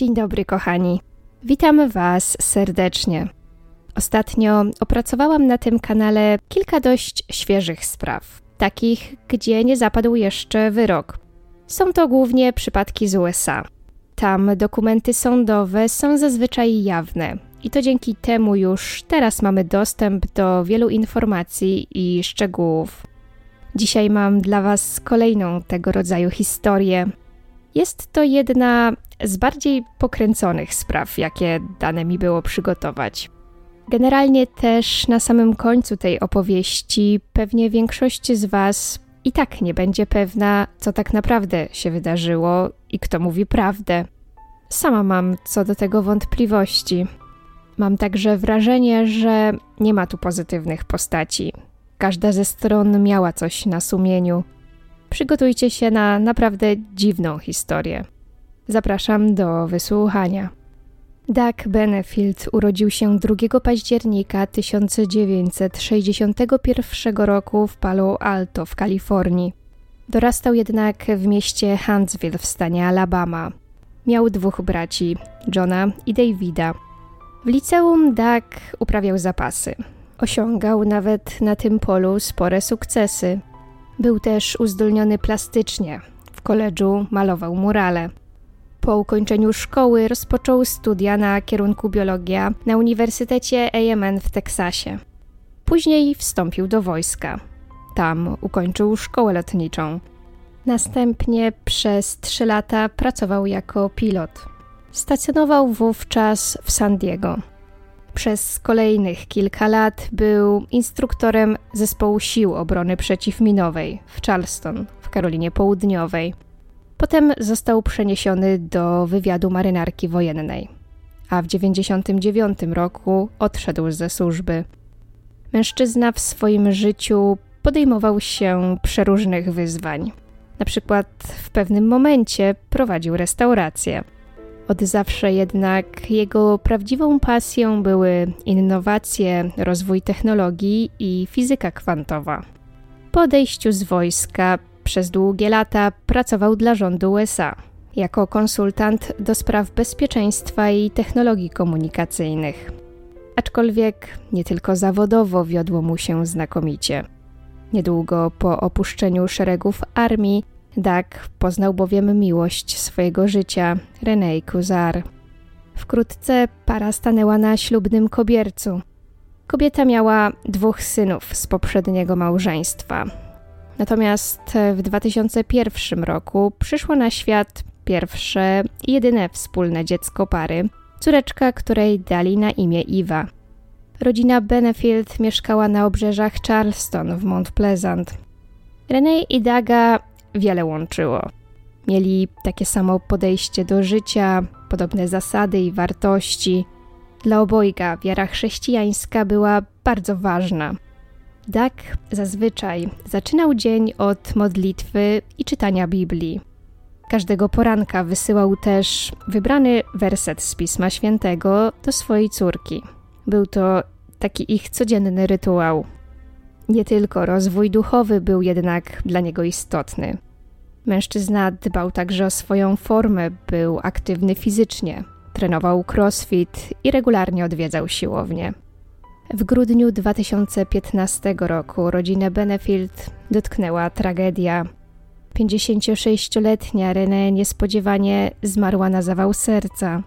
Dzień dobry, kochani. Witamy Was serdecznie. Ostatnio opracowałam na tym kanale kilka dość świeżych spraw, takich, gdzie nie zapadł jeszcze wyrok. Są to głównie przypadki z USA. Tam dokumenty sądowe są zazwyczaj jawne i to dzięki temu już teraz mamy dostęp do wielu informacji i szczegółów. Dzisiaj mam dla Was kolejną tego rodzaju historię. Jest to jedna z bardziej pokręconych spraw, jakie dane mi było przygotować. Generalnie też na samym końcu tej opowieści pewnie większość z Was i tak nie będzie pewna, co tak naprawdę się wydarzyło i kto mówi prawdę. Sama mam co do tego wątpliwości. Mam także wrażenie, że nie ma tu pozytywnych postaci. Każda ze stron miała coś na sumieniu. Przygotujcie się na naprawdę dziwną historię. Zapraszam do wysłuchania. Doug Benefield urodził się 2 października 1961 roku w Palo Alto w Kalifornii. Dorastał jednak w mieście Huntsville w stanie Alabama. Miał dwóch braci, Johna i Davida. W liceum Doug uprawiał zapasy. Osiągał nawet na tym polu spore sukcesy. Był też uzdolniony plastycznie. W koledżu malował murale. Po ukończeniu szkoły rozpoczął studia na kierunku biologia na Uniwersytecie AMN w Teksasie. Później wstąpił do wojska. Tam ukończył szkołę lotniczą. Następnie przez trzy lata pracował jako pilot. Stacjonował wówczas w San Diego. Przez kolejnych kilka lat był instruktorem zespołu sił obrony przeciwminowej w Charleston w Karolinie Południowej. Potem został przeniesiony do wywiadu marynarki wojennej, a w 1999 roku odszedł ze służby. Mężczyzna w swoim życiu podejmował się przeróżnych wyzwań. Na przykład w pewnym momencie prowadził restaurację. Od zawsze jednak jego prawdziwą pasją były innowacje, rozwój technologii i fizyka kwantowa. Po odejściu z wojska przez długie lata pracował dla rządu USA jako konsultant do spraw bezpieczeństwa i technologii komunikacyjnych. Aczkolwiek nie tylko zawodowo wiodło mu się znakomicie. Niedługo po opuszczeniu szeregów armii Doug poznał bowiem miłość swojego życia, René Kuzar. Wkrótce para stanęła na ślubnym kobiercu. Kobieta miała dwóch synów z poprzedniego małżeństwa. Natomiast w 2001 roku przyszło na świat pierwsze i jedyne wspólne dziecko pary, córeczka, której dali na imię Iwa. Rodzina Benefield mieszkała na obrzeżach Charleston w Mount Pleasant. René i Daga wiele łączyło. Mieli takie samo podejście do życia, podobne zasady i wartości. Dla obojga wiara chrześcijańska była bardzo ważna. Doug zazwyczaj zaczynał dzień od modlitwy i czytania Biblii. Każdego poranka wysyłał też wybrany werset z Pisma Świętego do swojej córki. Był to taki ich codzienny rytuał. Nie tylko rozwój duchowy był jednak dla niego istotny. Mężczyzna dbał także o swoją formę, był aktywny fizycznie, trenował crossfit i regularnie odwiedzał siłownię. W grudniu 2015 roku rodzinę Benefield dotknęła tragedia. 56-letnia René niespodziewanie zmarła na zawał serca.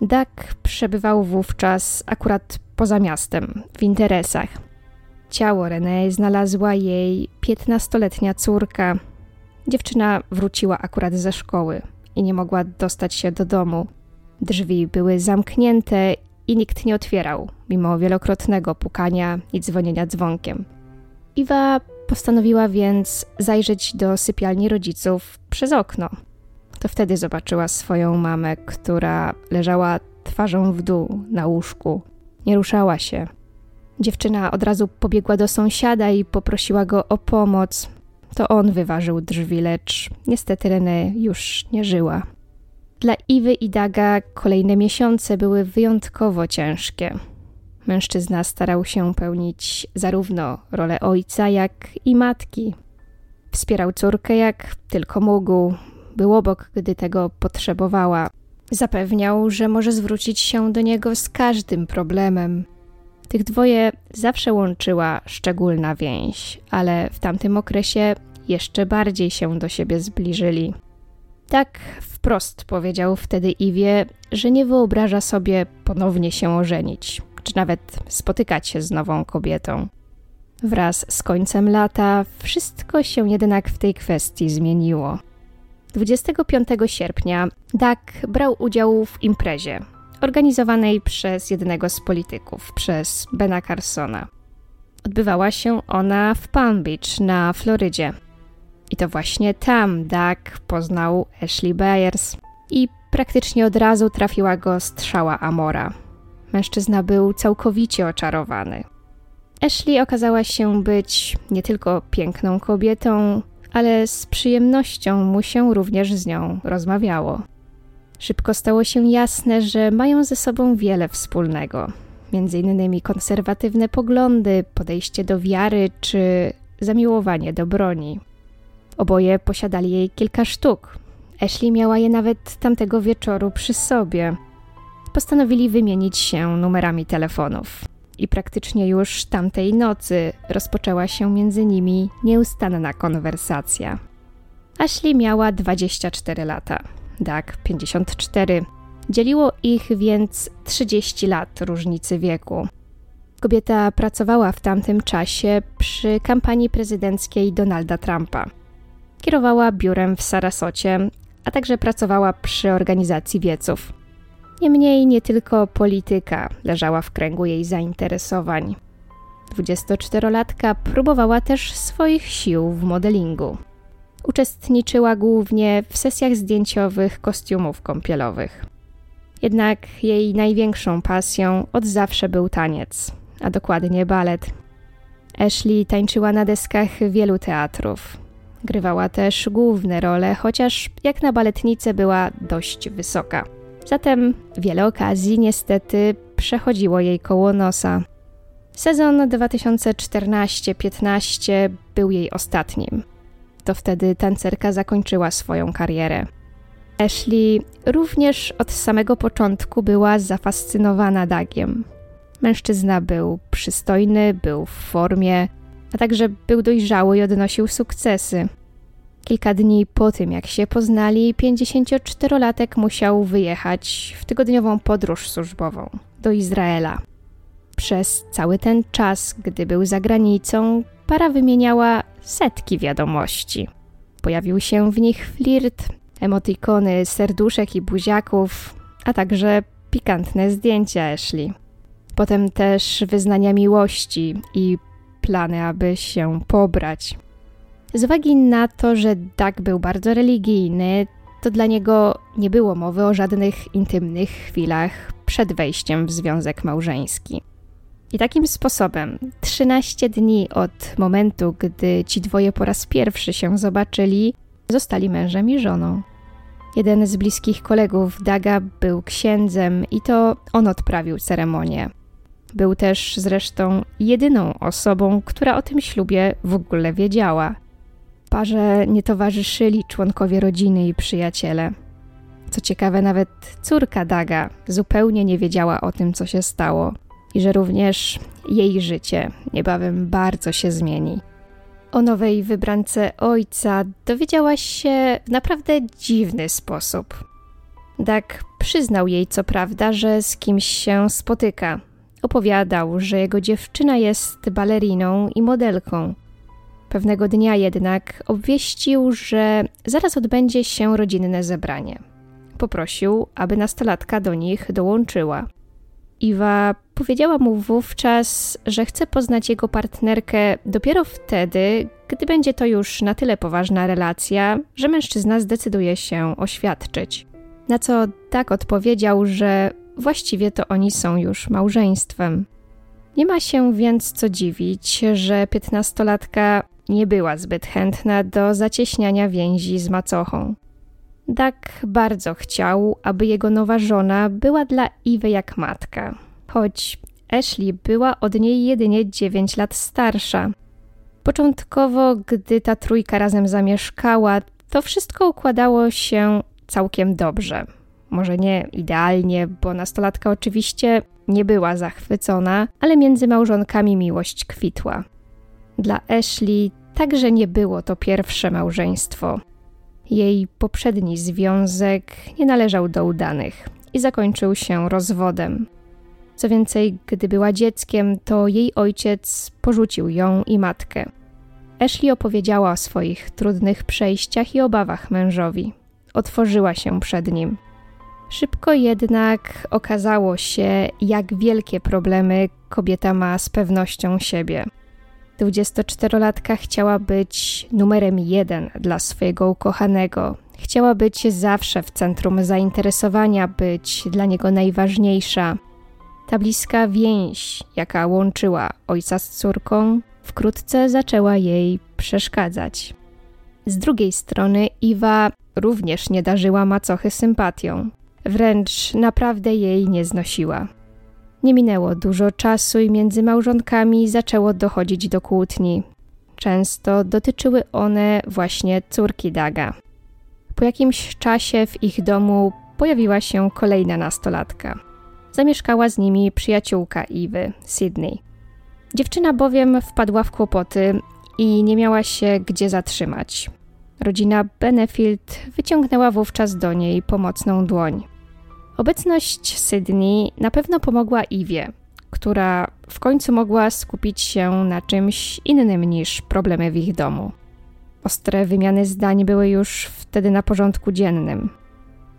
Doug przebywał wówczas akurat poza miastem, w interesach. Ciało René znalazła jej 15-letnia córka. Dziewczyna wróciła akurat ze szkoły i nie mogła dostać się do domu. Drzwi były zamknięte i nikt nie otwierał, mimo wielokrotnego pukania i dzwonienia dzwonkiem. Iwa postanowiła więc zajrzeć do sypialni rodziców przez okno. To wtedy zobaczyła swoją mamę, która leżała twarzą w dół na łóżku. Nie ruszała się. Dziewczyna od razu pobiegła do sąsiada i poprosiła go o pomoc. To on wyważył drzwi, lecz niestety René już nie żyła. Dla Iwy i Daga kolejne miesiące były wyjątkowo ciężkie. Mężczyzna starał się pełnić zarówno rolę ojca, jak i matki. Wspierał córkę jak tylko mógł, był obok, gdy tego potrzebowała. Zapewniał, że może zwrócić się do niego z każdym problemem. Tych dwoje zawsze łączyła szczególna więź, ale w tamtym okresie jeszcze bardziej się do siebie zbliżyli. Tak wprost powiedział wtedy Iwie, że nie wyobraża sobie ponownie się ożenić, czy nawet spotykać się z nową kobietą. Wraz z końcem lata wszystko się jednak w tej kwestii zmieniło. 25 sierpnia Doug brał udział w imprezie organizowanej przez jednego z polityków, przez Bena Carsona. Odbywała się ona w Palm Beach na Florydzie. I to właśnie tam Doug poznał Ashley Byers i praktycznie od razu trafiła go strzała Amora. Mężczyzna był całkowicie oczarowany. Ashley okazała się być nie tylko piękną kobietą, ale z przyjemnością mu się również z nią rozmawiało. Szybko stało się jasne, że mają ze sobą wiele wspólnego, między innymi konserwatywne poglądy, podejście do wiary czy zamiłowanie do broni. Oboje posiadali jej kilka sztuk. Ashley miała je nawet tamtego wieczoru przy sobie. Postanowili wymienić się numerami telefonów i praktycznie już tamtej nocy rozpoczęła się między nimi nieustanna konwersacja. Ashley miała 24 lata, Doug 54. Dzieliło ich więc 30 lat różnicy wieku. Kobieta pracowała w tamtym czasie przy kampanii prezydenckiej Donalda Trumpa. Kierowała biurem w Sarasocie, a także pracowała przy organizacji wieców. Niemniej nie tylko polityka leżała w kręgu jej zainteresowań. 24-latka próbowała też swoich sił w modelingu. Uczestniczyła głównie w sesjach zdjęciowych kostiumów kąpielowych. Jednak jej największą pasją od zawsze był taniec, a dokładnie balet. Ashley tańczyła na deskach wielu teatrów. Grywała też główne role, chociaż jak na baletnicę była dość wysoka. Zatem wiele okazji niestety przechodziło jej koło nosa. Sezon 2014-15 był jej ostatnim. To wtedy tancerka zakończyła swoją karierę. Ashley również od samego początku była zafascynowana Dagiem. Mężczyzna był przystojny, był w formie, a także był dojrzały i odnosił sukcesy. Kilka dni po tym, jak się poznali, 54-latek musiał wyjechać w tygodniową podróż służbową do Izraela. Przez cały ten czas, gdy był za granicą, para wymieniała setki wiadomości. Pojawił się w nich flirt, emotikony serduszek i buziaków, a także pikantne zdjęcia Ashley. Potem też wyznania miłości i plany, aby się pobrać. Z uwagi na to, że Doug był bardzo religijny, to dla niego nie było mowy o żadnych intymnych chwilach przed wejściem w związek małżeński. I takim sposobem, 13 dni od momentu, gdy ci dwoje po raz pierwszy się zobaczyli, zostali mężem i żoną. Jeden z bliskich kolegów Daga był księdzem i to on odprawił ceremonię. Był też zresztą jedyną osobą, która o tym ślubie w ogóle wiedziała. Parze nie towarzyszyli członkowie rodziny i przyjaciele. Co ciekawe, nawet córka Daga zupełnie nie wiedziała o tym, co się stało i że również jej życie niebawem bardzo się zmieni. O nowej wybrance ojca dowiedziałaś się w naprawdę dziwny sposób. Dak przyznał jej co prawda, że z kimś się spotyka. Opowiadał, że jego dziewczyna jest baleriną i modelką. Pewnego dnia jednak obwieścił, że zaraz odbędzie się rodzinne zebranie. Poprosił, aby nastolatka do nich dołączyła. Iwa powiedziała mu wówczas, że chce poznać jego partnerkę dopiero wtedy, gdy będzie to już na tyle poważna relacja, że mężczyzna zdecyduje się oświadczyć. Na co tak odpowiedział, że właściwie to oni są już małżeństwem. Nie ma się więc co dziwić, że piętnastolatka nie była zbyt chętna do zacieśniania więzi z macochą. Dak bardzo chciał, aby jego nowa żona była dla Iwy jak matka, choć Ashley była od niej jedynie 9 lat starsza. Początkowo, gdy ta trójka razem zamieszkała, to wszystko układało się całkiem dobrze. Może nie idealnie, bo nastolatka oczywiście nie była zachwycona, ale między małżonkami miłość kwitła. Dla Ashley także nie było to pierwsze małżeństwo. Jej poprzedni związek nie należał do udanych i zakończył się rozwodem. Co więcej, gdy była dzieckiem, to jej ojciec porzucił ją i matkę. Ashley opowiedziała o swoich trudnych przejściach i obawach mężowi. Otworzyła się przed nim. Szybko jednak okazało się, jak wielkie problemy kobieta ma z pewnością siebie. 24-latka chciała być numerem jeden dla swojego ukochanego. Chciała być zawsze w centrum zainteresowania, być dla niego najważniejsza. Ta bliska więź, jaka łączyła ojca z córką, wkrótce zaczęła jej przeszkadzać. Z drugiej strony Iwa również nie darzyła macochy sympatią. Wręcz naprawdę jej nie znosiła. Nie minęło dużo czasu i między małżonkami zaczęło dochodzić do kłótni. Często dotyczyły one właśnie córki Daga. Po jakimś czasie w ich domu pojawiła się kolejna nastolatka. Zamieszkała z nimi przyjaciółka Iwy, Sydney. Dziewczyna bowiem wpadła w kłopoty i nie miała się gdzie zatrzymać. Rodzina Benefield wyciągnęła wówczas do niej pomocną dłoń. Obecność Sydney na pewno pomogła Iwie, która w końcu mogła skupić się na czymś innym niż problemy w ich domu. Ostre wymiany zdań były już wtedy na porządku dziennym.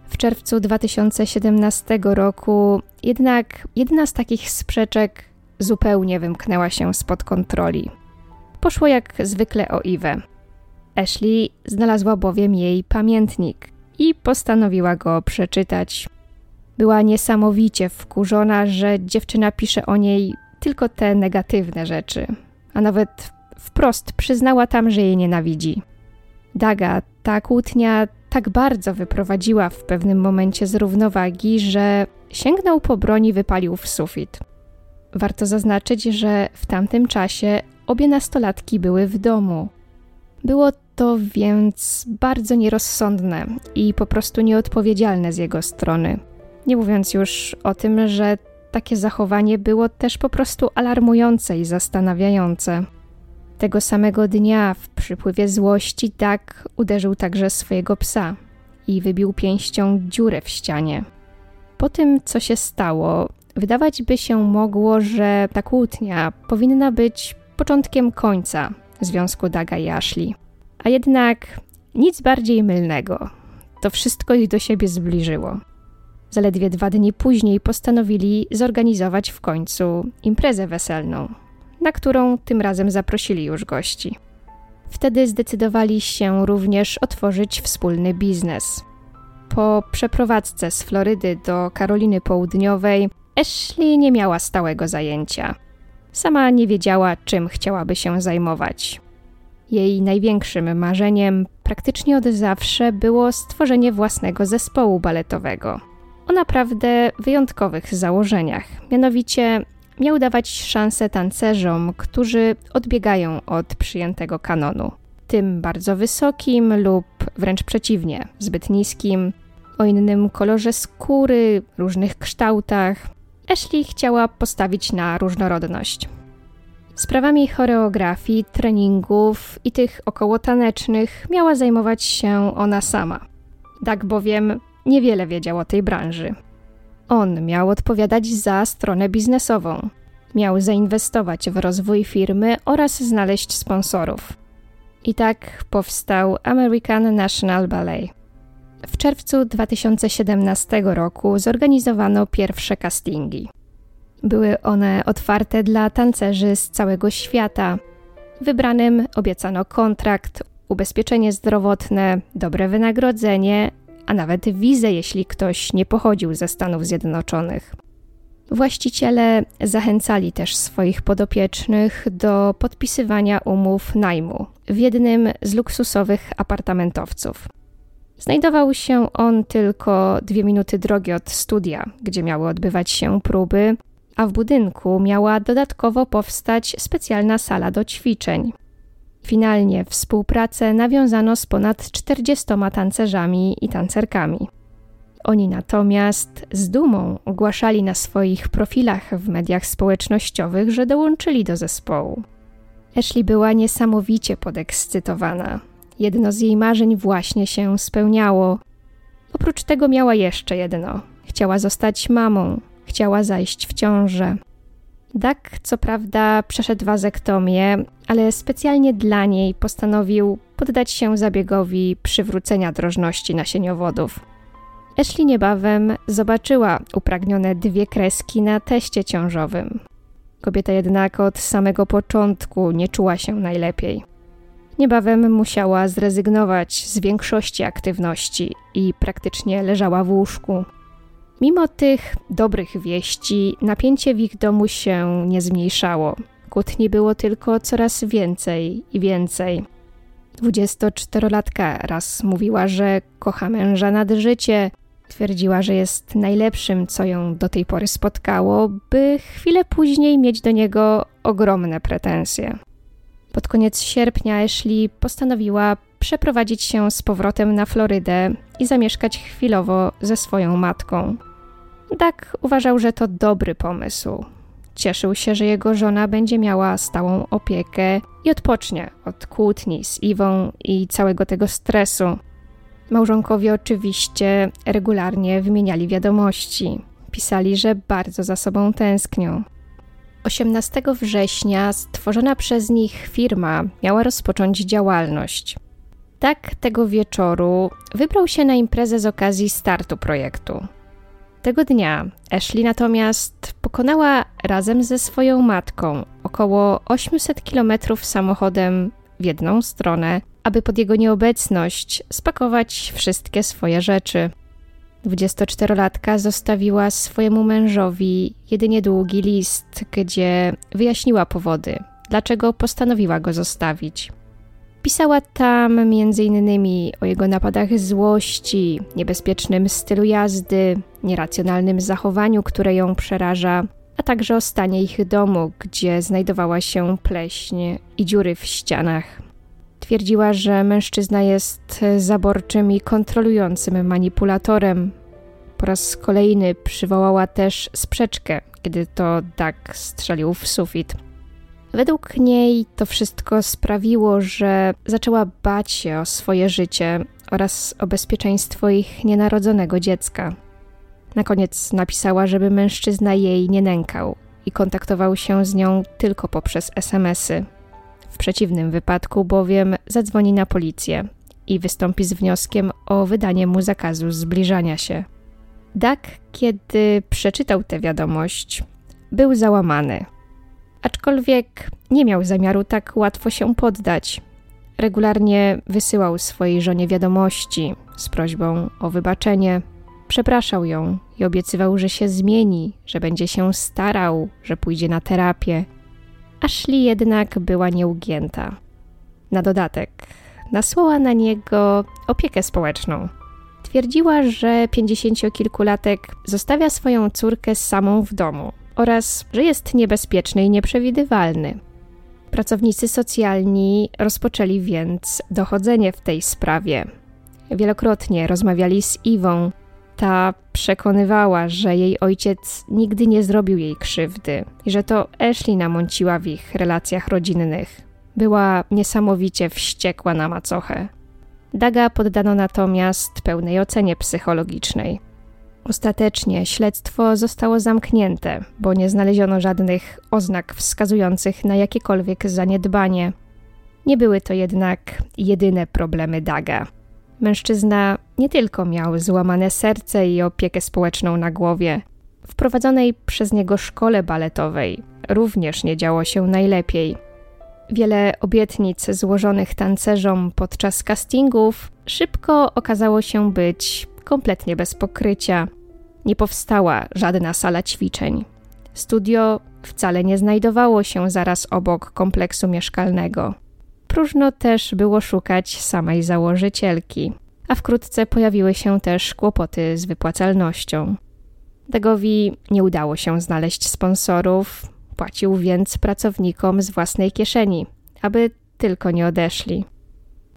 W czerwcu 2017 roku jednak jedna z takich sprzeczek zupełnie wymknęła się spod kontroli. Poszło jak zwykle o Iwę. Ashley znalazła bowiem jej pamiętnik i postanowiła go przeczytać. Była niesamowicie wkurzona, że dziewczyna pisze o niej tylko te negatywne rzeczy, a nawet wprost przyznała tam, że jej nienawidzi. Daga, ta kłótnia tak bardzo wyprowadziła w pewnym momencie z równowagi, że sięgnął po broń i wypalił w sufit. Warto zaznaczyć, że w tamtym czasie obie nastolatki były w domu. Było to więc bardzo nierozsądne i po prostu nieodpowiedzialne z jego strony. Nie mówiąc już o tym, że takie zachowanie było też po prostu alarmujące i zastanawiające. Tego samego dnia w przypływie złości tak uderzył także swojego psa i wybił pięścią dziurę w ścianie. Po tym, co się stało, wydawać by się mogło, że ta kłótnia powinna być początkiem końca związku Daga i Ashley. A jednak nic bardziej mylnego. To wszystko ich do siebie zbliżyło. Zaledwie dwa dni później postanowili zorganizować w końcu imprezę weselną, na którą tym razem zaprosili już gości. Wtedy zdecydowali się również otworzyć wspólny biznes. Po przeprowadzce z Florydy do Karoliny Południowej Ashley nie miała stałego zajęcia. Sama nie wiedziała, czym chciałaby się zajmować. Jej największym marzeniem praktycznie od zawsze było stworzenie własnego zespołu baletowego o naprawdę wyjątkowych założeniach. Mianowicie miał dawać szansę tancerzom, którzy odbiegają od przyjętego kanonu. Tym bardzo wysokim lub wręcz przeciwnie, zbyt niskim, o innym kolorze skóry, różnych kształtach. Ashley chciała postawić na różnorodność. Sprawami choreografii, treningów i tych około tanecznych miała zajmować się ona sama. Tak bowiem niewiele wiedział o tej branży. On miał odpowiadać za stronę biznesową. Miał zainwestować w rozwój firmy oraz znaleźć sponsorów. I tak powstał American National Ballet. W czerwcu 2017 roku zorganizowano pierwsze castingi. Były one otwarte dla tancerzy z całego świata. Wybranym obiecano kontrakt, ubezpieczenie zdrowotne, dobre wynagrodzenie a nawet wizę, jeśli ktoś nie pochodził ze Stanów Zjednoczonych. Właściciele zachęcali też swoich podopiecznych do podpisywania umów najmu w jednym z luksusowych apartamentowców. Znajdował się on tylko dwie minuty drogi od studia, gdzie miały odbywać się próby, a w budynku miała dodatkowo powstać specjalna sala do ćwiczeń. Finalnie współpracę nawiązano z ponad 40 tancerzami i tancerkami. Oni natomiast z dumą ogłaszali na swoich profilach w mediach społecznościowych, że dołączyli do zespołu. Ashley była niesamowicie podekscytowana. Jedno z jej marzeń właśnie się spełniało. Oprócz tego miała jeszcze jedno. Chciała zostać mamą, chciała zajść w ciążę. Dak, co prawda, przeszedł wazektomię, ale specjalnie dla niej postanowił poddać się zabiegowi przywrócenia drożności nasieniowodów. Ashley niebawem zobaczyła upragnione dwie kreski na teście ciążowym. Kobieta jednak od samego początku nie czuła się najlepiej. Niebawem musiała zrezygnować z większości aktywności i praktycznie leżała w łóżku. Mimo tych dobrych wieści, napięcie w ich domu się nie zmniejszało. Kłótni było tylko coraz więcej i więcej. 24-latka raz mówiła, że kocha męża nad życie, twierdziła, że jest najlepszym, co ją do tej pory spotkało, by chwilę później mieć do niego ogromne pretensje. Pod koniec sierpnia Ashley postanowiła przeprowadzić się z powrotem na Florydę i zamieszkać chwilowo ze swoją matką. Dak uważał, że to dobry pomysł. Cieszył się, że jego żona będzie miała stałą opiekę i odpocznie od kłótni z Iwą i całego tego stresu. Małżonkowie oczywiście regularnie wymieniali wiadomości. Pisali, że bardzo za sobą tęsknią. 18 września stworzona przez nich firma miała rozpocząć działalność. Tak tego wieczoru wybrał się na imprezę z okazji startu projektu. Tego dnia Ashley natomiast pokonała razem ze swoją matką około 800 kilometrów samochodem w jedną stronę, aby pod jego nieobecność spakować wszystkie swoje rzeczy. 24-latka zostawiła swojemu mężowi jedynie długi list, gdzie wyjaśniła powody, dlaczego postanowiła go zostawić. Pisała tam m.in. o jego napadach złości, niebezpiecznym stylu jazdy, nieracjonalnym zachowaniu, które ją przeraża, a także o stanie ich domu, gdzie znajdowała się pleśń i dziury w ścianach. Twierdziła, że mężczyzna jest zaborczym i kontrolującym manipulatorem. Po raz kolejny przywołała też sprzeczkę, kiedy to Doug strzelił w sufit. Według niej to wszystko sprawiło, że zaczęła bać się o swoje życie oraz o bezpieczeństwo ich nienarodzonego dziecka. Na koniec napisała, żeby mężczyzna jej nie nękał i kontaktował się z nią tylko poprzez SMSy. W przeciwnym wypadku bowiem zadzwoni na policję i wystąpi z wnioskiem o wydanie mu zakazu zbliżania się. Dak, kiedy przeczytał tę wiadomość, był załamany. Aczkolwiek nie miał zamiaru tak łatwo się poddać. Regularnie wysyłał swojej żonie wiadomości z prośbą o wybaczenie. Przepraszał ją i obiecywał, że się zmieni, że będzie się starał, że pójdzie na terapię. Ashley jednak była nieugięta. Na dodatek, nasłała na niego opiekę społeczną. Twierdziła, że pięćdziesięciokilkulatek zostawia swoją córkę samą w domu oraz że jest niebezpieczny i nieprzewidywalny. Pracownicy socjalni rozpoczęli więc dochodzenie w tej sprawie. Wielokrotnie rozmawiali z Iwą. Ta przekonywała, że jej ojciec nigdy nie zrobił jej krzywdy i że to Ashley namąciła w ich relacjach rodzinnych. Była niesamowicie wściekła na macochę. Daga poddano natomiast pełnej ocenie psychologicznej. Ostatecznie śledztwo zostało zamknięte, bo nie znaleziono żadnych oznak wskazujących na jakiekolwiek zaniedbanie. Nie były to jednak jedyne problemy Daga. Mężczyzna nie tylko miał złamane serce i opiekę społeczną na głowie. W prowadzonej przez niego szkole baletowej również nie działo się najlepiej. Wiele obietnic złożonych tancerzom podczas castingów szybko okazało się być kompletnie bez pokrycia. Nie powstała żadna sala ćwiczeń. Studio wcale nie znajdowało się zaraz obok kompleksu mieszkalnego. Próżno też było szukać samej założycielki, a wkrótce pojawiły się też kłopoty z wypłacalnością. Degowi nie udało się znaleźć sponsorów, płacił więc pracownikom z własnej kieszeni, aby tylko nie odeszli.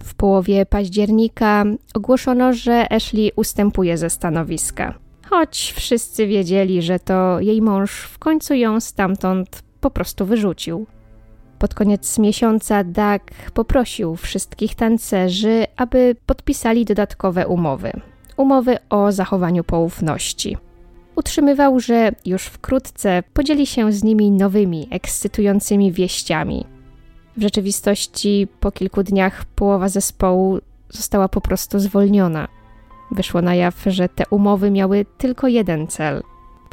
W połowie października ogłoszono, że Ashley ustępuje ze stanowiska, choć wszyscy wiedzieli, że to jej mąż w końcu ją stamtąd po prostu wyrzucił. Pod koniec miesiąca Doug poprosił wszystkich tancerzy, aby podpisali dodatkowe umowy. Umowy o zachowaniu poufności. Utrzymywał, że już wkrótce podzieli się z nimi nowymi, ekscytującymi wieściami. W rzeczywistości po kilku dniach połowa zespołu została po prostu zwolniona. Wyszło na jaw, że te umowy miały tylko jeden cel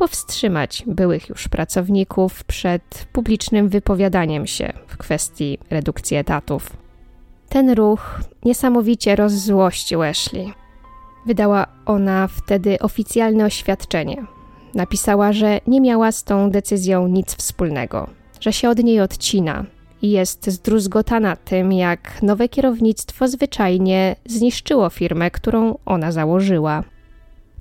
powstrzymać byłych już pracowników przed publicznym wypowiadaniem się w kwestii redukcji etatów. Ten ruch niesamowicie rozzłościł Ashley. Wydała ona wtedy oficjalne oświadczenie. Napisała, że nie miała z tą decyzją nic wspólnego, że się od niej odcina i jest zdruzgotana tym, jak nowe kierownictwo zwyczajnie zniszczyło firmę, którą ona założyła.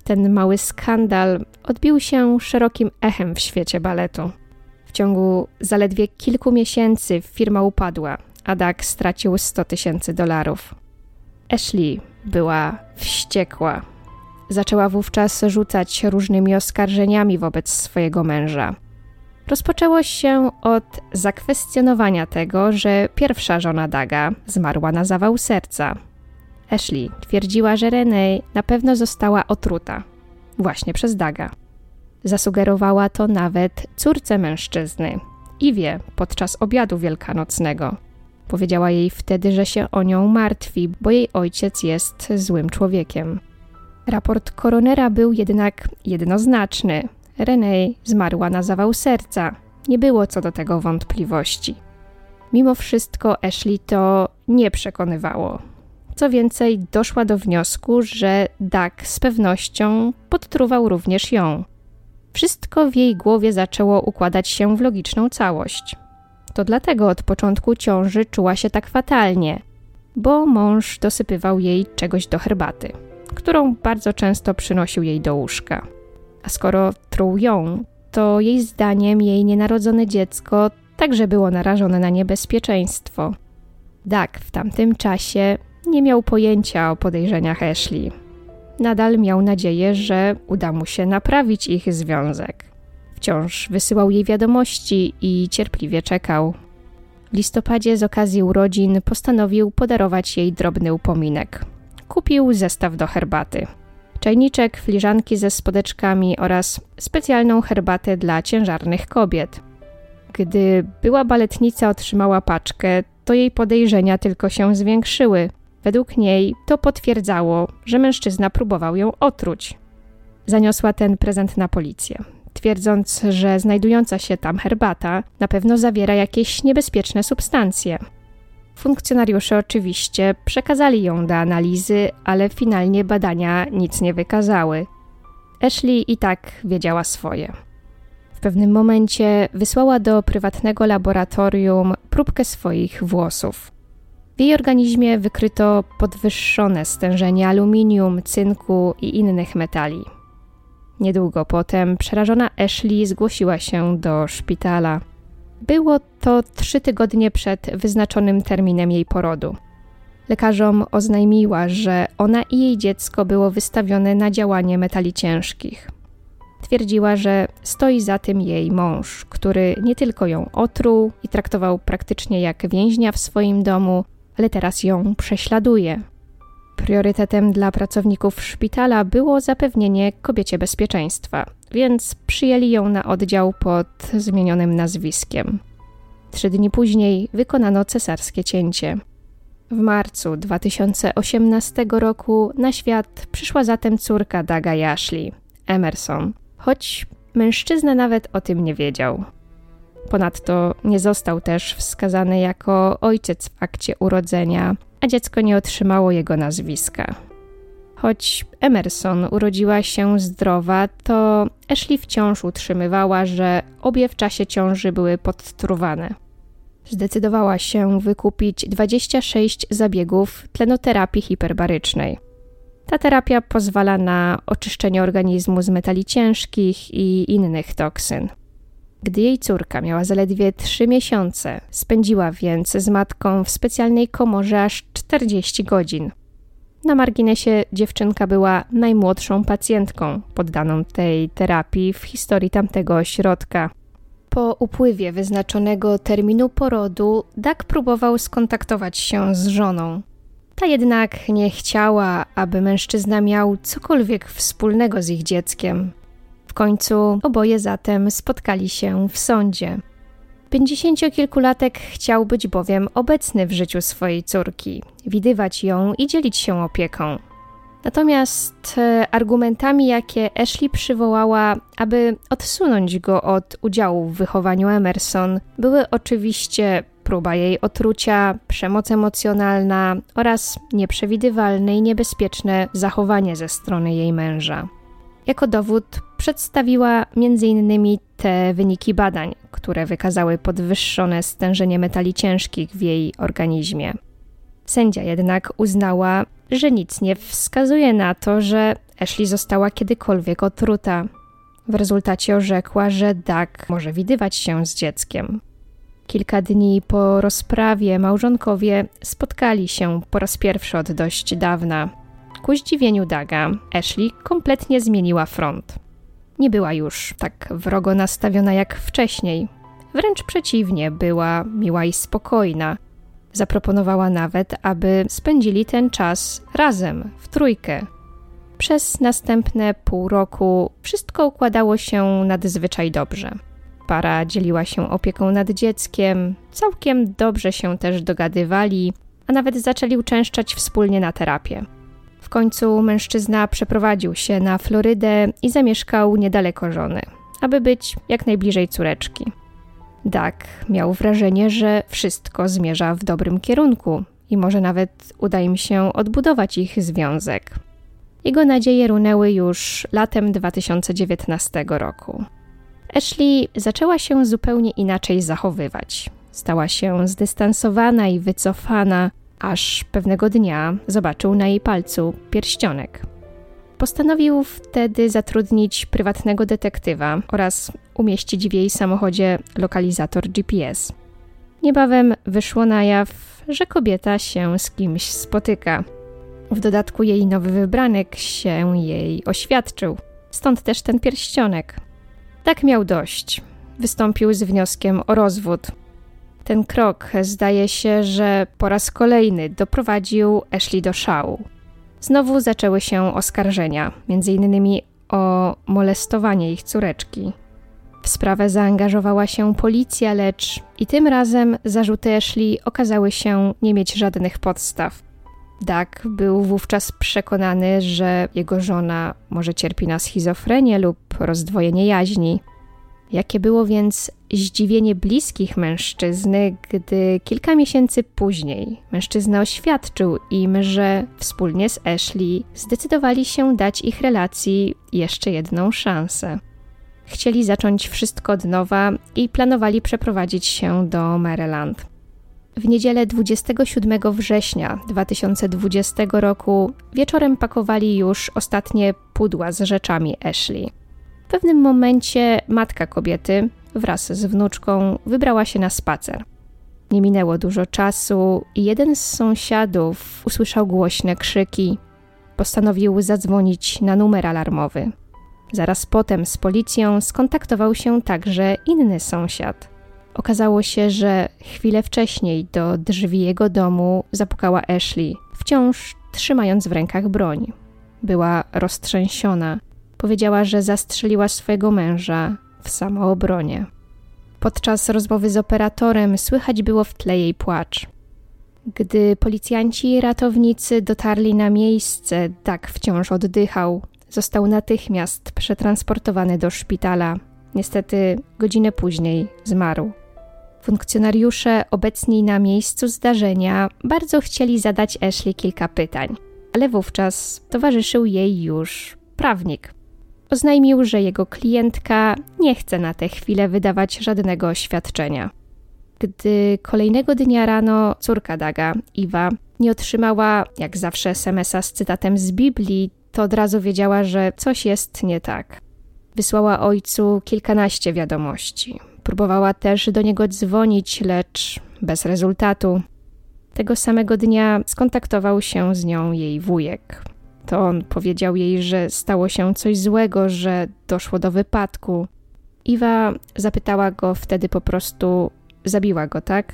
Ten mały skandal odbił się szerokim echem w świecie baletu. W ciągu zaledwie kilku miesięcy firma upadła, a Doug stracił 100 tysięcy dolarów. Ashley była wściekła. Zaczęła wówczas rzucać różnymi oskarżeniami wobec swojego męża. Rozpoczęło się od zakwestionowania tego, że pierwsza żona Daga zmarła na zawał serca. Ashley twierdziła, że Renee na pewno została otruta właśnie przez Daga. Zasugerowała to nawet córce mężczyzny, Iwie, podczas obiadu wielkanocnego. Powiedziała jej wtedy, że się o nią martwi, bo jej ojciec jest złym człowiekiem. Raport koronera był jednak jednoznaczny. Renee zmarła na zawał serca. Nie było co do tego wątpliwości. Mimo wszystko Ashley to nie przekonywało. Co więcej, doszła do wniosku, że Doug z pewnością podtruwał również ją. Wszystko w jej głowie zaczęło układać się w logiczną całość. To dlatego od początku ciąży czuła się tak fatalnie, bo mąż dosypywał jej czegoś do herbaty, którą bardzo często przynosił jej do łóżka. A skoro truł ją, to jej zdaniem jej nienarodzone dziecko także było narażone na niebezpieczeństwo. Doug w tamtym czasie nie miał pojęcia o podejrzeniach Ashley. Nadal miał nadzieję, że uda mu się naprawić ich związek. Wciąż wysyłał jej wiadomości i cierpliwie czekał. W listopadzie z okazji urodzin postanowił podarować jej drobny upominek. Kupił zestaw do herbaty. Czajniczek, filiżanki ze spodeczkami oraz specjalną herbatę dla ciężarnych kobiet. Gdy była baletnica otrzymała paczkę, to jej podejrzenia tylko się zwiększyły. Według niej to potwierdzało, że mężczyzna próbował ją otruć. Zaniosła ten prezent na policję, twierdząc, że znajdująca się tam herbata na pewno zawiera jakieś niebezpieczne substancje. Funkcjonariusze oczywiście przekazali ją do analizy, ale finalnie badania nic nie wykazały. Ashley i tak wiedziała swoje. W pewnym momencie wysłała do prywatnego laboratorium próbkę swoich włosów. W jej organizmie wykryto podwyższone stężenie aluminium, cynku i innych metali. Niedługo potem przerażona Ashley zgłosiła się do szpitala. Było to trzy tygodnie przed wyznaczonym terminem jej porodu. Lekarzom oznajmiła, że ona i jej dziecko było wystawione na działanie metali ciężkich. Twierdziła, że stoi za tym jej mąż, który nie tylko ją otruł i traktował praktycznie jak więźnia w swoim domu, ale teraz ją prześladuje. Priorytetem dla pracowników szpitala było zapewnienie kobiecie bezpieczeństwa, więc przyjęli ją na oddział pod zmienionym nazwiskiem. Trzy dni później wykonano cesarskie cięcie. W marcu 2018 roku na świat przyszła zatem córka Daga i Ashley, Emerson, choć mężczyzna nawet o tym nie wiedział. Ponadto nie został też wskazany jako ojciec w akcie urodzenia, a dziecko nie otrzymało jego nazwiska. Choć Emerson urodziła się zdrowa, to Ashley wciąż utrzymywała, że obie w czasie ciąży były podtruwane. Zdecydowała się wykupić 26 zabiegów tlenoterapii hiperbarycznej. Ta terapia pozwala na oczyszczenie organizmu z metali ciężkich i innych toksyn. Gdy jej córka miała zaledwie trzy miesiące, spędziła więc z matką w specjalnej komorze aż 40 godzin. Na marginesie dziewczynka była najmłodszą pacjentką poddaną tej terapii w historii tamtego ośrodka. Po upływie wyznaczonego terminu porodu, Doug próbował skontaktować się z żoną. Ta jednak nie chciała, aby mężczyzna miał cokolwiek wspólnego z ich dzieckiem. W końcu oboje zatem spotkali się w sądzie. Pięćdziesięciokilkulatek chciał być bowiem obecny w życiu swojej córki, widywać ją i dzielić się opieką. Natomiast e, argumentami, jakie Ashley przywołała, aby odsunąć go od udziału w wychowaniu Emerson, były oczywiście próba jej otrucia, przemoc emocjonalna oraz nieprzewidywalne i niebezpieczne zachowanie ze strony jej męża. Jako dowód przedstawiła m.in. te wyniki badań, które wykazały podwyższone stężenie metali ciężkich w jej organizmie. Sędzia jednak uznała, że nic nie wskazuje na to, że Ashley została kiedykolwiek otruta. W rezultacie orzekła, że Doug może widywać się z dzieckiem. Kilka dni po rozprawie małżonkowie spotkali się po raz pierwszy od dość dawna. Ku zdziwieniu Daga, Ashley kompletnie zmieniła front. Nie była już tak wrogo nastawiona jak wcześniej. Wręcz przeciwnie, była miła i spokojna. Zaproponowała nawet, aby spędzili ten czas razem, w trójkę. Przez następne pół roku wszystko układało się nadzwyczaj dobrze. Para dzieliła się opieką nad dzieckiem, całkiem dobrze się też dogadywali, a nawet zaczęli uczęszczać wspólnie na terapię. Końcu mężczyzna przeprowadził się na Florydę i zamieszkał niedaleko żony, aby być jak najbliżej córeczki. Doug miał wrażenie, że wszystko zmierza w dobrym kierunku i może nawet uda im się odbudować ich związek. Jego nadzieje runęły już latem 2019 roku. Ashley zaczęła się zupełnie inaczej zachowywać. Stała się zdystansowana i wycofana, aż pewnego dnia zobaczył na jej palcu pierścionek. Postanowił wtedy zatrudnić prywatnego detektywa oraz umieścić w jej samochodzie lokalizator GPS. Niebawem wyszło na jaw, że kobieta się z kimś spotyka. W dodatku jej nowy wybranek się jej oświadczył, stąd też ten pierścionek. Tak miał dość. Wystąpił z wnioskiem o rozwód. Ten krok zdaje się, że po raz kolejny doprowadził Ashley do szału. Znowu zaczęły się oskarżenia, m.in. o molestowanie ich córeczki. W sprawę zaangażowała się policja, lecz i tym razem zarzuty Ashley okazały się nie mieć żadnych podstaw. Doug był wówczas przekonany, że jego żona może cierpi na schizofrenię lub rozdwojenie jaźni. Jakie było więc zdziwienie bliskich mężczyzny, gdy kilka miesięcy później mężczyzna oświadczył im, że wspólnie z Ashley zdecydowali się dać ich relacji jeszcze jedną szansę. Chcieli zacząć wszystko od nowa i planowali przeprowadzić się do Maryland. W niedzielę 27 września 2020 roku wieczorem pakowali już ostatnie pudła z rzeczami Ashley. W pewnym momencie matka kobiety wraz z wnuczką wybrała się na spacer. Nie minęło dużo czasu i jeden z sąsiadów usłyszał głośne krzyki. Postanowił zadzwonić na numer alarmowy. Zaraz potem z policją skontaktował się także inny sąsiad. Okazało się, że chwilę wcześniej do drzwi jego domu zapukała Ashley, wciąż trzymając w rękach broń. Była roztrzęsiona. Powiedziała, że zastrzeliła swojego męża w samoobronie. Podczas rozmowy z operatorem słychać było w tle jej płacz. Gdy policjanci i ratownicy dotarli na miejsce, tak wciąż oddychał. Został natychmiast przetransportowany do szpitala. Niestety, godzinę później zmarł. Funkcjonariusze obecni na miejscu zdarzenia bardzo chcieli zadać Ashley kilka pytań, ale wówczas towarzyszył jej już prawnik. Oznajmił, że jego klientka nie chce na tę chwilę wydawać żadnego oświadczenia. Gdy kolejnego dnia rano córka Daga, Iwa, nie otrzymała, jak zawsze, SMS-a z cytatem z Biblii, to od razu wiedziała, że coś jest nie tak. Wysłała ojcu kilkanaście wiadomości. próbowała też do niego dzwonić, lecz bez rezultatu. Tego samego dnia skontaktował się z nią jej wujek. To on powiedział jej, że stało się coś złego, że doszło do wypadku. Iwa zapytała go wtedy po prostu: Zabiła go, tak?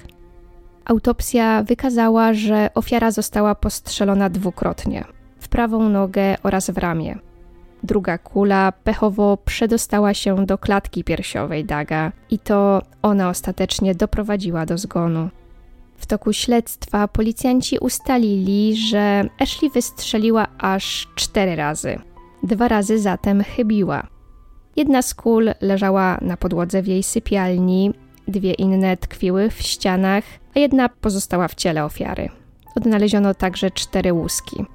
Autopsja wykazała, że ofiara została postrzelona dwukrotnie w prawą nogę oraz w ramię. Druga kula pechowo przedostała się do klatki piersiowej Daga i to ona ostatecznie doprowadziła do zgonu. W toku śledztwa policjanci ustalili, że Ashley wystrzeliła aż cztery razy. Dwa razy zatem chybiła. Jedna z kul leżała na podłodze w jej sypialni, dwie inne tkwiły w ścianach, a jedna pozostała w ciele ofiary. Odnaleziono także cztery łuski.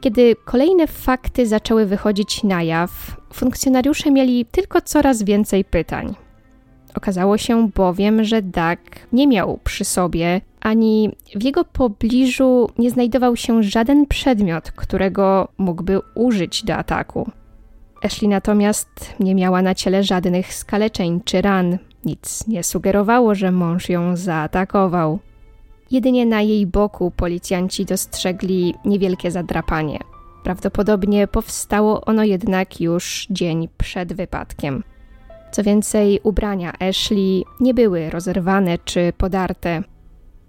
Kiedy kolejne fakty zaczęły wychodzić na jaw, funkcjonariusze mieli tylko coraz więcej pytań. Okazało się bowiem, że Doug nie miał przy sobie ani w jego pobliżu nie znajdował się żaden przedmiot, którego mógłby użyć do ataku. Ashley natomiast nie miała na ciele żadnych skaleczeń czy ran. Nic nie sugerowało, że mąż ją zaatakował. Jedynie na jej boku policjanci dostrzegli niewielkie zadrapanie. Prawdopodobnie powstało ono jednak już dzień przed wypadkiem. Co więcej, ubrania Ashley nie były rozerwane czy podarte.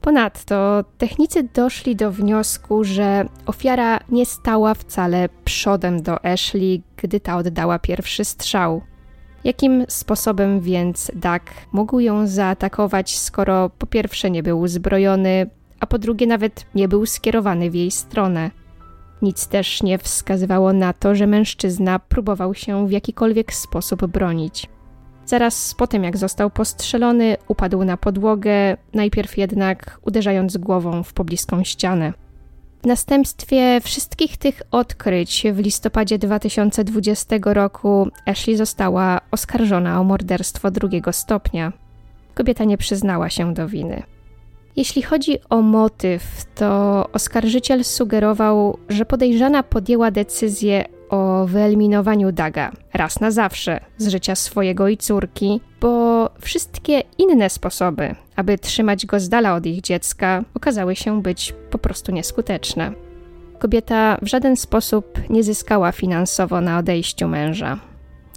Ponadto technicy doszli do wniosku, że ofiara nie stała wcale przodem do Ashley, gdy ta oddała pierwszy strzał. Jakim sposobem więc Duck mógł ją zaatakować, skoro po pierwsze nie był uzbrojony, a po drugie nawet nie był skierowany w jej stronę? Nic też nie wskazywało na to, że mężczyzna próbował się w jakikolwiek sposób bronić. Zaraz po tym, jak został postrzelony, upadł na podłogę, najpierw jednak uderzając głową w pobliską ścianę. W następstwie wszystkich tych odkryć w listopadzie 2020 roku Ashley została oskarżona o morderstwo drugiego stopnia. Kobieta nie przyznała się do winy. Jeśli chodzi o motyw, to oskarżyciel sugerował, że podejrzana podjęła decyzję o wyeliminowaniu Daga raz na zawsze z życia swojego i córki, bo wszystkie inne sposoby, aby trzymać go z dala od ich dziecka, okazały się być po prostu nieskuteczne. Kobieta w żaden sposób nie zyskała finansowo na odejściu męża.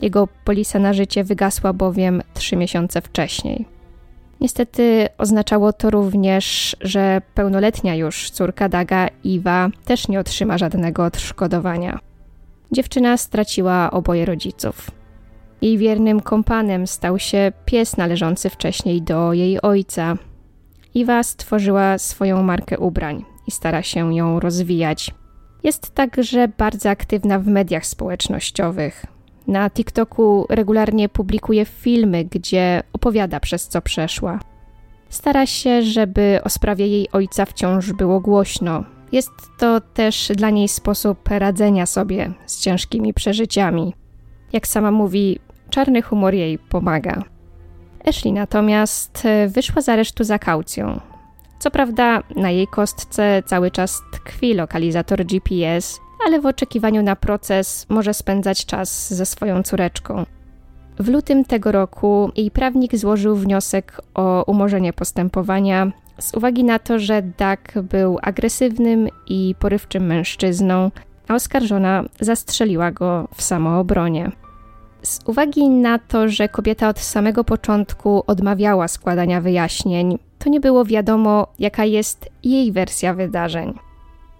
Jego polisa na życie wygasła bowiem trzy miesiące wcześniej. Niestety oznaczało to również, że pełnoletnia już córka Daga, Iwa, też nie otrzyma żadnego odszkodowania. Dziewczyna straciła oboje rodziców. Jej wiernym kompanem stał się pies należący wcześniej do jej ojca. Iwa stworzyła swoją markę ubrań i stara się ją rozwijać. Jest także bardzo aktywna w mediach społecznościowych. Na TikToku regularnie publikuje filmy, gdzie opowiada przez co przeszła. Stara się, żeby o sprawie jej ojca wciąż było głośno, jest to też dla niej sposób radzenia sobie z ciężkimi przeżyciami. Jak sama mówi, czarny humor jej pomaga. Ashley natomiast e, wyszła z aresztu za kaucją. Co prawda, na jej kostce cały czas tkwi lokalizator GPS, ale w oczekiwaniu na proces może spędzać czas ze swoją córeczką. W lutym tego roku jej prawnik złożył wniosek o umorzenie postępowania z uwagi na to, że Duck był agresywnym i porywczym mężczyzną, a oskarżona zastrzeliła go w samoobronie. Z uwagi na to, że kobieta od samego początku odmawiała składania wyjaśnień, to nie było wiadomo, jaka jest jej wersja wydarzeń.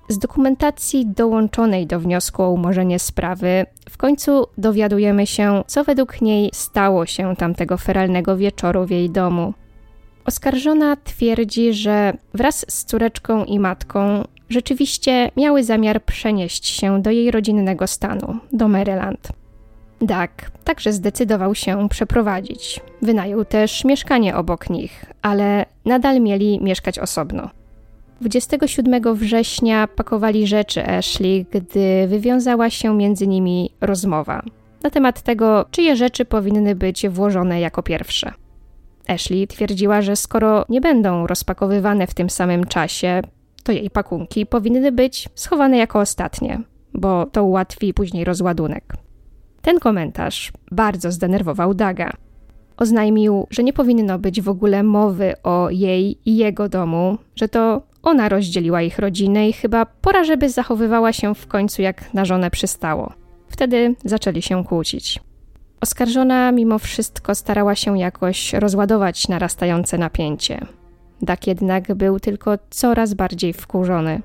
Z dokumentacji dołączonej do wniosku o umorzenie sprawy, w końcu dowiadujemy się, co według niej stało się tamtego feralnego wieczoru w jej domu. Oskarżona twierdzi, że wraz z córeczką i matką rzeczywiście miały zamiar przenieść się do jej rodzinnego stanu, do Maryland. Doug także zdecydował się przeprowadzić. Wynajął też mieszkanie obok nich, ale nadal mieli mieszkać osobno. 27 września pakowali rzeczy Ashley, gdy wywiązała się między nimi rozmowa na temat tego, czyje rzeczy powinny być włożone jako pierwsze. Ashley twierdziła, że skoro nie będą rozpakowywane w tym samym czasie, to jej pakunki powinny być schowane jako ostatnie, bo to ułatwi później rozładunek. Ten komentarz bardzo zdenerwował Daga. Oznajmił, że nie powinno być w ogóle mowy o jej i jego domu, że to ona rozdzieliła ich rodzinę i chyba pora, żeby zachowywała się w końcu jak na żonę przystało. Wtedy zaczęli się kłócić. Oskarżona mimo wszystko starała się jakoś rozładować narastające napięcie. Dak jednak był tylko coraz bardziej wkurzony.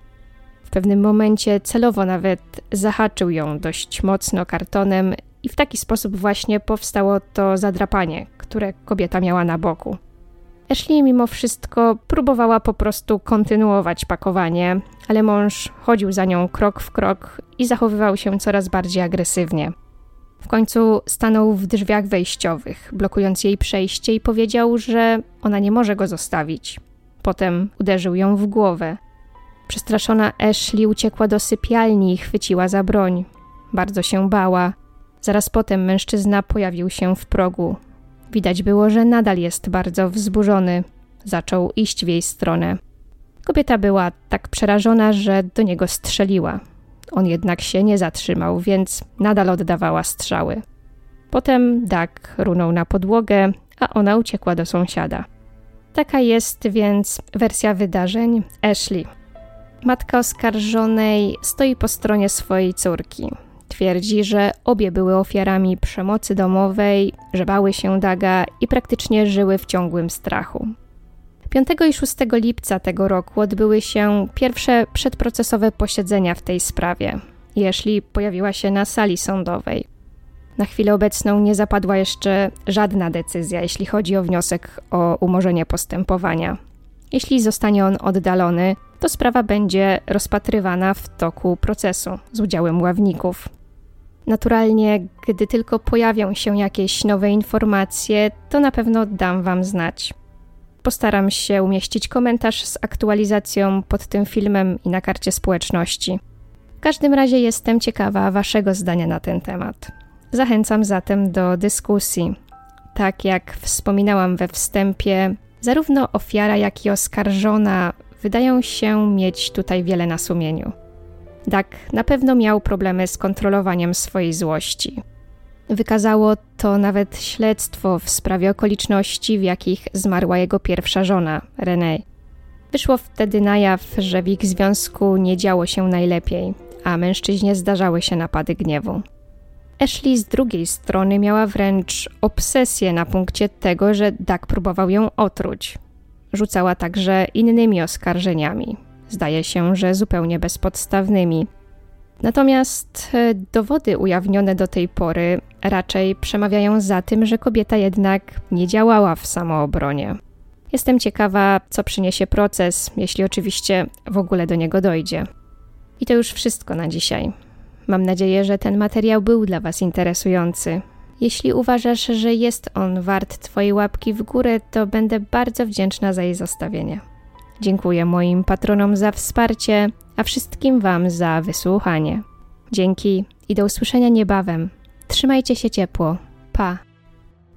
W pewnym momencie celowo nawet zahaczył ją dość mocno kartonem i w taki sposób właśnie powstało to zadrapanie, które kobieta miała na boku. Ashley mimo wszystko próbowała po prostu kontynuować pakowanie, ale mąż chodził za nią krok w krok i zachowywał się coraz bardziej agresywnie. W końcu stanął w drzwiach wejściowych, blokując jej przejście i powiedział, że ona nie może go zostawić. Potem uderzył ją w głowę. Przestraszona Ashley uciekła do sypialni i chwyciła za broń. Bardzo się bała. Zaraz potem mężczyzna pojawił się w progu. Widać było, że nadal jest bardzo wzburzony. Zaczął iść w jej stronę. Kobieta była tak przerażona, że do niego strzeliła. On jednak się nie zatrzymał, więc nadal oddawała strzały. Potem Dak runął na podłogę, a ona uciekła do sąsiada. Taka jest więc wersja wydarzeń Ashley. Matka oskarżonej stoi po stronie swojej córki. Twierdzi, że obie były ofiarami przemocy domowej, że bały się Daga i praktycznie żyły w ciągłym strachu. 5 i 6 lipca tego roku odbyły się pierwsze przedprocesowe posiedzenia w tej sprawie. Jeśli pojawiła się na sali sądowej. Na chwilę obecną nie zapadła jeszcze żadna decyzja, jeśli chodzi o wniosek o umorzenie postępowania. Jeśli zostanie on oddalony, to sprawa będzie rozpatrywana w toku procesu z udziałem ławników. Naturalnie, gdy tylko pojawią się jakieś nowe informacje, to na pewno dam Wam znać. Postaram się umieścić komentarz z aktualizacją pod tym filmem i na karcie społeczności. W każdym razie jestem ciekawa Waszego zdania na ten temat. Zachęcam zatem do dyskusji. Tak jak wspominałam we wstępie, zarówno ofiara, jak i oskarżona wydają się mieć tutaj wiele na sumieniu. Dak na pewno miał problemy z kontrolowaniem swojej złości. Wykazało to nawet śledztwo w sprawie okoliczności, w jakich zmarła jego pierwsza żona, René. Wyszło wtedy na jaw, że w ich związku nie działo się najlepiej, a mężczyźnie zdarzały się napady gniewu. Ashley z drugiej strony miała wręcz obsesję na punkcie tego, że Dak próbował ją otruć. Rzucała także innymi oskarżeniami, zdaje się, że zupełnie bezpodstawnymi. Natomiast e, dowody ujawnione do tej pory raczej przemawiają za tym, że kobieta jednak nie działała w samoobronie. Jestem ciekawa, co przyniesie proces, jeśli oczywiście w ogóle do niego dojdzie. I to już wszystko na dzisiaj. Mam nadzieję, że ten materiał był dla Was interesujący. Jeśli uważasz, że jest on wart Twojej łapki w górę, to będę bardzo wdzięczna za jej zostawienie. Dziękuję moim patronom za wsparcie, a wszystkim Wam za wysłuchanie. Dzięki i do usłyszenia niebawem. Trzymajcie się ciepło. Pa!